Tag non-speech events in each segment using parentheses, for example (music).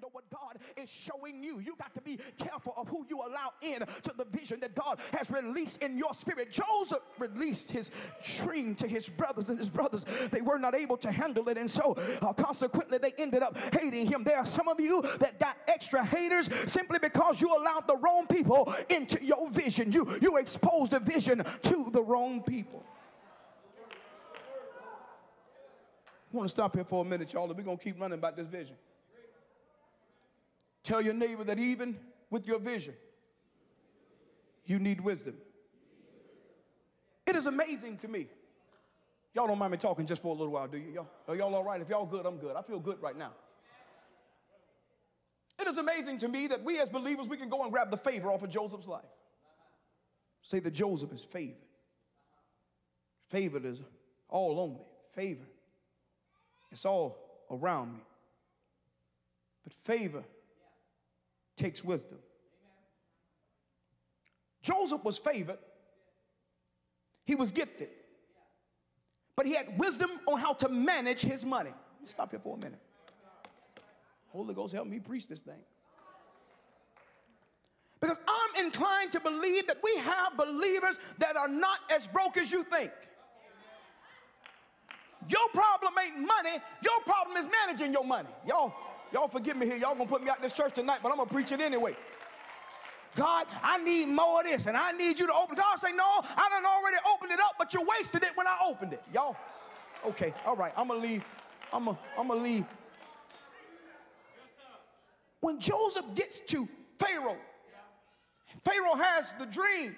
handle what God is showing you. You got to be careful of who you allow in to the vision that God has released in your spirit. Joseph released his dream to his brothers, and his brothers, they were not able to handle it. And so, uh, consequently, they ended up hating him. There are some of you that got extra haters simply because you allowed the wrong people into your vision. You, you exposed the vision to the wrong people. I want to stop here for a minute, y'all, and we're going to keep running about this vision. Tell your neighbor that even with your vision, you need wisdom. It is amazing to me. Y'all don't mind me talking just for a little while, do you? Y'all, are y'all all right? If y'all good, I'm good. I feel good right now. It is amazing to me that we as believers, we can go and grab the favor off of Joseph's life. Say that Joseph is favored. Favored is all on me. Favor. It's all around me. But favor takes wisdom. Joseph was favored, he was gifted, but he had wisdom on how to manage his money. Let me stop here for a minute. Holy Ghost, help me preach this thing. Because I'm inclined to believe that we have believers that are not as broke as you think. Your problem ain't money, your problem is managing your money. Y'all, y'all forgive me here. Y'all gonna put me out this church tonight, but I'm gonna preach it anyway. God, I need more of this and I need you to open. God say, No, I done already opened it up, but you wasted it when I opened it. Y'all, okay, all right, I'm gonna leave. I'm gonna, I'm gonna leave. When Joseph gets to Pharaoh, Pharaoh has the dream.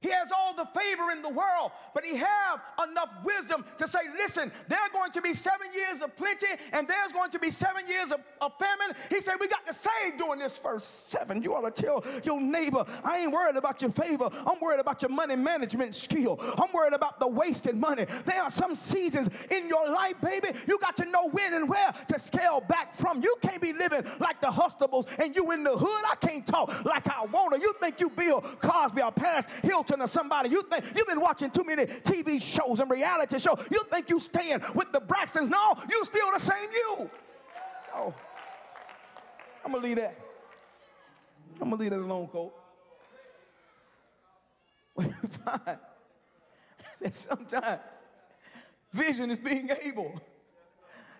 He has all the favor in the world, but he have enough wisdom to say, listen, there are going to be seven years of plenty and there's going to be seven years of, of famine. He said, we got to save during this first seven. You ought to tell your neighbor, I ain't worried about your favor. I'm worried about your money management skill. I'm worried about the wasted money. There are some seasons in your life, baby, you got to know when and where to scale back from. You can't be living like the Huxtables and you in the hood. I can't talk like I want to. You think you Bill Cosby or Paris Hilton Hilton or somebody. You think you've been watching too many TV shows and reality shows. You think you staying with the Braxtons. No, you still the same you. Oh. I'm gonna leave that. I'm gonna leave that alone, Colt. (laughs) Fine. That sometimes vision is being able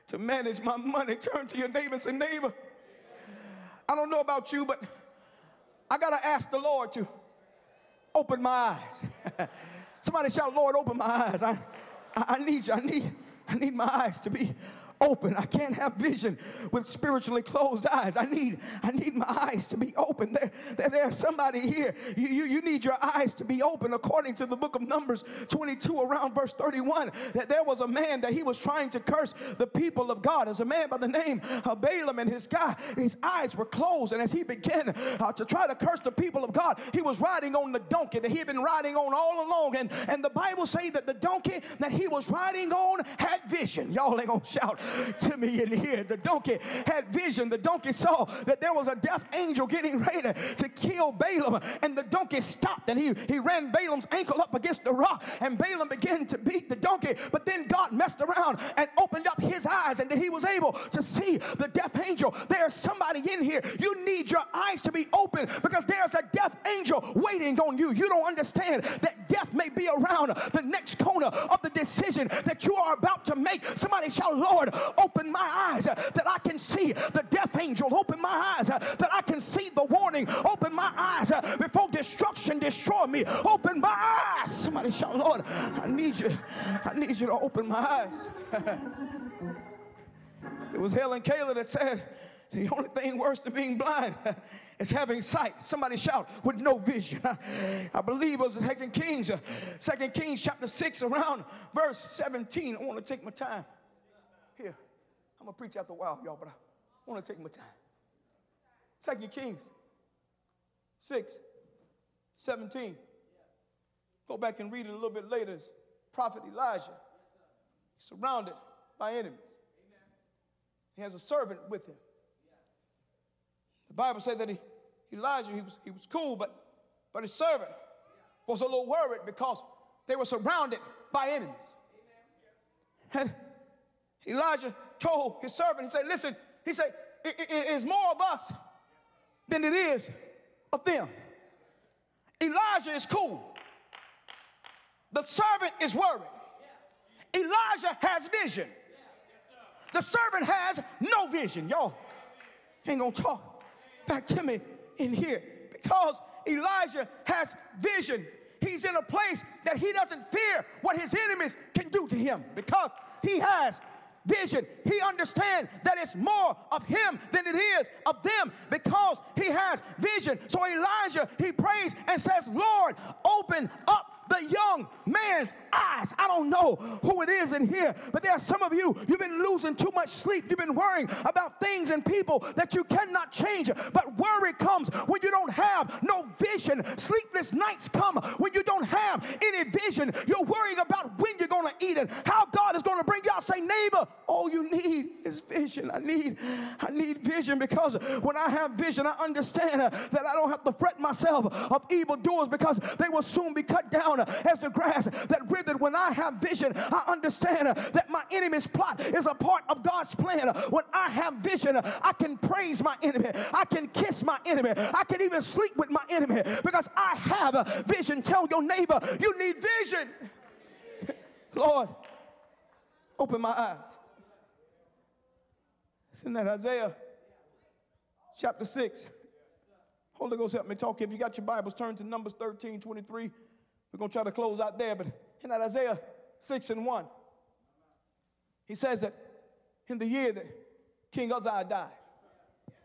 to manage my money. Turn to your neighbor and say, neighbor, I don't know about you, but I gotta ask the Lord to open my eyes. (laughs) Somebody shout, Lord, open my eyes. I, I need you. I need, I need my eyes to be open. I can't have vision with spiritually closed eyes. I need, I need my eyes to be open. There, there, there's somebody here. You, you, you need your eyes to be open. According to the book of Numbers 22, around verse 31, that there was a man that he was trying to curse the people of God. As a man by the name of Balaam, and his guy, his eyes were closed. And as he began uh, to try to curse the people of God, he was riding on the donkey that he had been riding on all along. And, and the Bible say that the donkey that he was riding on had vision. Y'all ain't gonna shout (laughs) to me in here. The donkey had vision. The donkey saw that there was a death angel getting ready to kill Balaam. And the donkey stopped and he, he ran Balaam's ankle up against the rock. And Balaam began to beat the donkey. But then God messed around and opened up his eyes and he was able to see the death angel. There's somebody in here. You need your eyes to be open because there's a angel waiting on you. You don't understand that death may be around the next corner of the decision that you are about to make. Somebody shout, Lord, Open my eyes that I can see the death angel. Open my eyes that I can see the warning. Open my eyes before destruction destroy me. Open my eyes. Somebody shout, Lord, I need you. I need you to open my eyes. (laughs) it was Helen Keller that said, the only thing worse than being blind (laughs) is having sight. Somebody shout with no vision. (laughs) I believe it was Second Kings, uh, Second Kings chapter 6, around verse 17. I want to take my time. Here. I'm to preach after a while, y'all, but I want to take my time. Second Kings 6, 17. Go back and read it a little bit later. It's Prophet Elijah. Surrounded by enemies. He has a servant with him. The Bible said that he, Elijah, he was, he was cool, but, but his servant was a little worried because they were surrounded by enemies. And Elijah told his servant, he said, Listen, He said, it, it, it is more of us than it is of them. Elijah is cool. The servant is worried. Elijah has vision. The servant has no vision. Y'all ain't gonna talk back to me in here because Elijah has vision. He's in a place that he doesn't fear what his enemies can do to him because he has vision. He understands that it's more of him than it is of them because he has vision. So Elijah, he prays and says, Lord, open up the young man's eyes. I don't know who it is in here, but there are some of you, you've been losing too much sleep. You've been worrying about things and people that you cannot change. But worry comes when you don't have no vision. Sleepless nights come when you don't have any vision. You're worrying about when you're going to eat it, how God is going to bring you out. Say, neighbor, all you need is vision. I need, I need vision because when I have vision, I understand that I don't have to fret myself of evil doers because they will soon be cut down as the grass that withered. When I have vision, I understand that my enemy's plot is a part of God's plan. When I have vision, I can praise my enemy. I can kiss my enemy. I can even sleep with my enemy because I have a vision. Tell your neighbor, you need vision. (laughs) Lord, open my eyes. In that Isaiah chapter 6. Holy Ghost, help me talk. If you got your Bibles, turn to Numbers 13 23. We're going to try to close out there, but in that Isaiah 6 and 1, he says that in the year that King Uzziah died,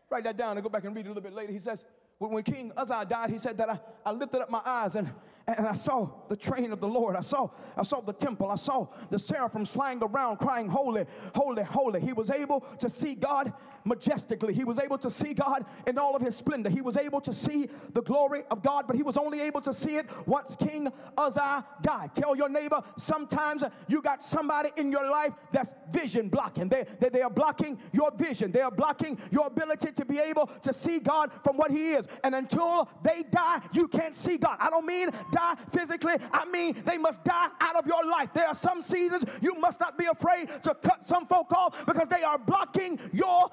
write that down and go back and read it a little bit later. He says, when King Uzziah died, he said that I, I lifted up my eyes and and I saw the train of the Lord. I saw, I saw the temple. I saw the seraphims flying around crying, Holy, holy, holy. He was able to see God majestically. He was able to see God in all of his splendor. He was able to see the glory of God, but he was only able to see it once King Uzziah died. Tell your neighbor, sometimes you got somebody in your life that's vision blocking. They, they, they are blocking your vision. They are blocking your ability to be able to see God from what he is. And until they die, you can't see God. I don't mean die physically, I mean they must die out of your life. There are some seasons you must not be afraid to cut some folk off because they are blocking your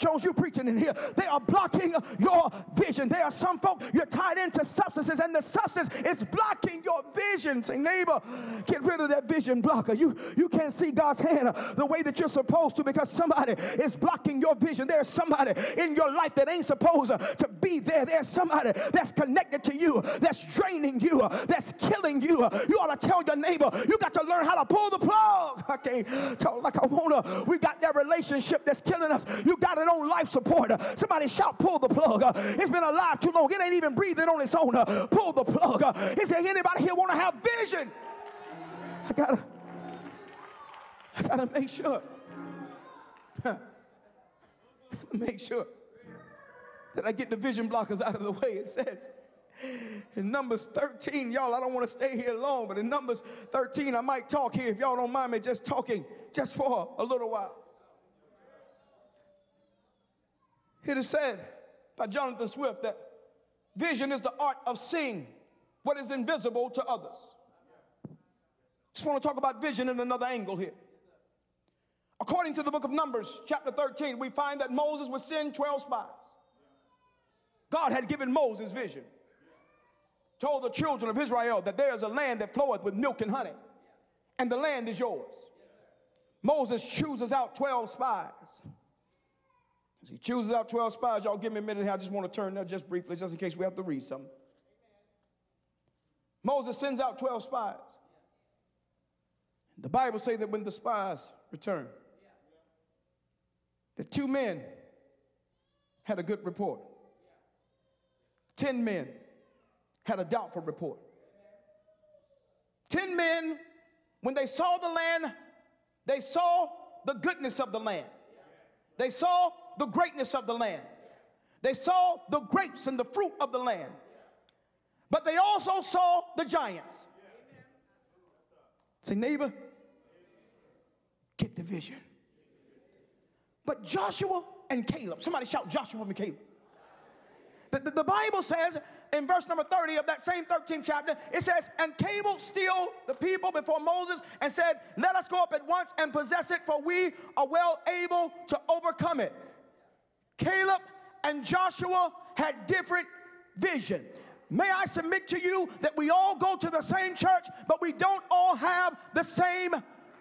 Jones, you preaching in here. They are blocking your vision. There are some folk you're tied into substances, and the substance is blocking your vision. Say, neighbor, get rid of that vision blocker. You you can't see God's hand the way that you're supposed to because somebody is blocking your vision. There's somebody in your life that ain't supposed to be there. There's somebody that's connected to you, that's draining you, that's killing you. You ought to tell your neighbor, you got to learn how to pull the plug. I can't talk like I wanna. We got that relationship that's killing us. You got it on life support. Somebody shout, pull the plug. It's been alive too long. It ain't even breathing on its own. Pull the plug. Is there anybody here want to have vision? I gotta, I gotta make sure. make sure that I get the vision blockers out of the way. It says in Numbers 13, y'all, I don't want to stay here long, but in Numbers 13, I might talk here if y'all don't mind me just talking just for a little while. It is said by Jonathan Swift that vision is the art of seeing what is invisible to others. Just want to talk about vision in another angle here. According to the book of Numbers, chapter 13, we find that Moses was sent 12 spies. God had given Moses vision, told the children of Israel that there is a land that floweth with milk and honey, and the land is yours. Moses chooses out 12 spies. As he chooses out 12 spies, y'all give me a minute here. I just want to turn there just briefly, just in case we have to read something. Moses sends out 12 spies. The Bible says that when the spies return, the two men had a good report. Ten men had a doubtful report. Ten men, when they saw the land, they saw the goodness of the land. They saw the greatness of the land. They saw the grapes and the fruit of the land. But they also saw the giants. Say, neighbor, get the vision. But Joshua and Caleb, somebody shout Joshua and Caleb. The, the, the Bible says in verse number 30 of that same 13th chapter, it says, And Caleb stilled the people before Moses and said, Let us go up at once and possess it, for we are well able to overcome it. Caleb and Joshua had different vision. May I submit to you that we all go to the same church, but we don't all have the same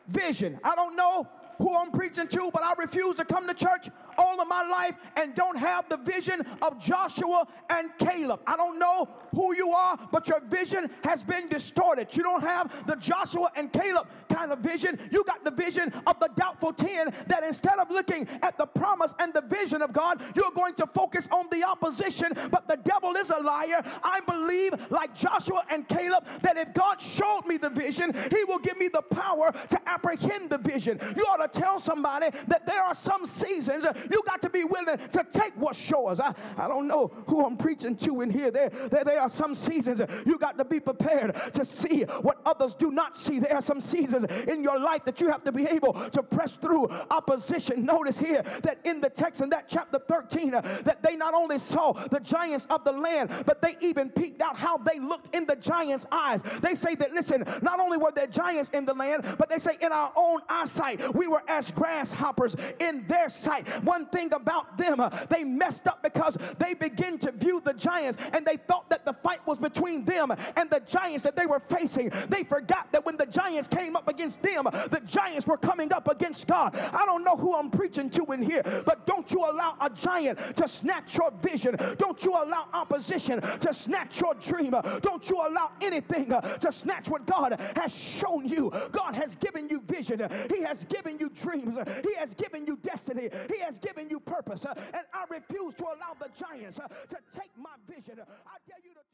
vision. I don't know who I'm preaching to, but I refuse to come to church all of my life and don't have the vision of Joshua and Caleb. I don't know who you are, but your vision has been distorted. You don't have the Joshua and Caleb kind of vision. You got the vision of the doubtful 10 that instead of looking at the promise and the vision of God, you're going to focus on the opposition. But the devil is a liar. I believe, like Joshua and Caleb, that if God showed me the vision, he will give me the power to apprehend the vision. You ought to tell somebody that there are some seasons you got to be willing to take what's yours. I, I don't know who I'm preaching to in here. There, there, there are some seasons you got to be prepared to see what others do not see. There are some seasons in your life that you have to be able to press through opposition. Notice here that in the text in that chapter 13, uh, that they not only saw the giants of the land, but they even peeked out how they looked in the giants' eyes. They say that, listen, not only were there giants in the land, but they say in our own eyesight, we were as grasshoppers in their sight. One one thing about them, uh, they messed up because they began to view the giants and they thought that the fight was between them and the giants that they were facing. They forgot that when the giants came up against them, the giants were coming up against God. I don't know who I'm preaching to in here, but don't you allow a giant to snatch your vision. Don't you allow opposition to snatch your dream. Don't you allow anything uh, to snatch what God has shown you. God has given you vision. He has given you dreams. He has given you destiny. He has given given you purpose, uh, and I refuse to allow the giants uh, to take my vision. I dare you to.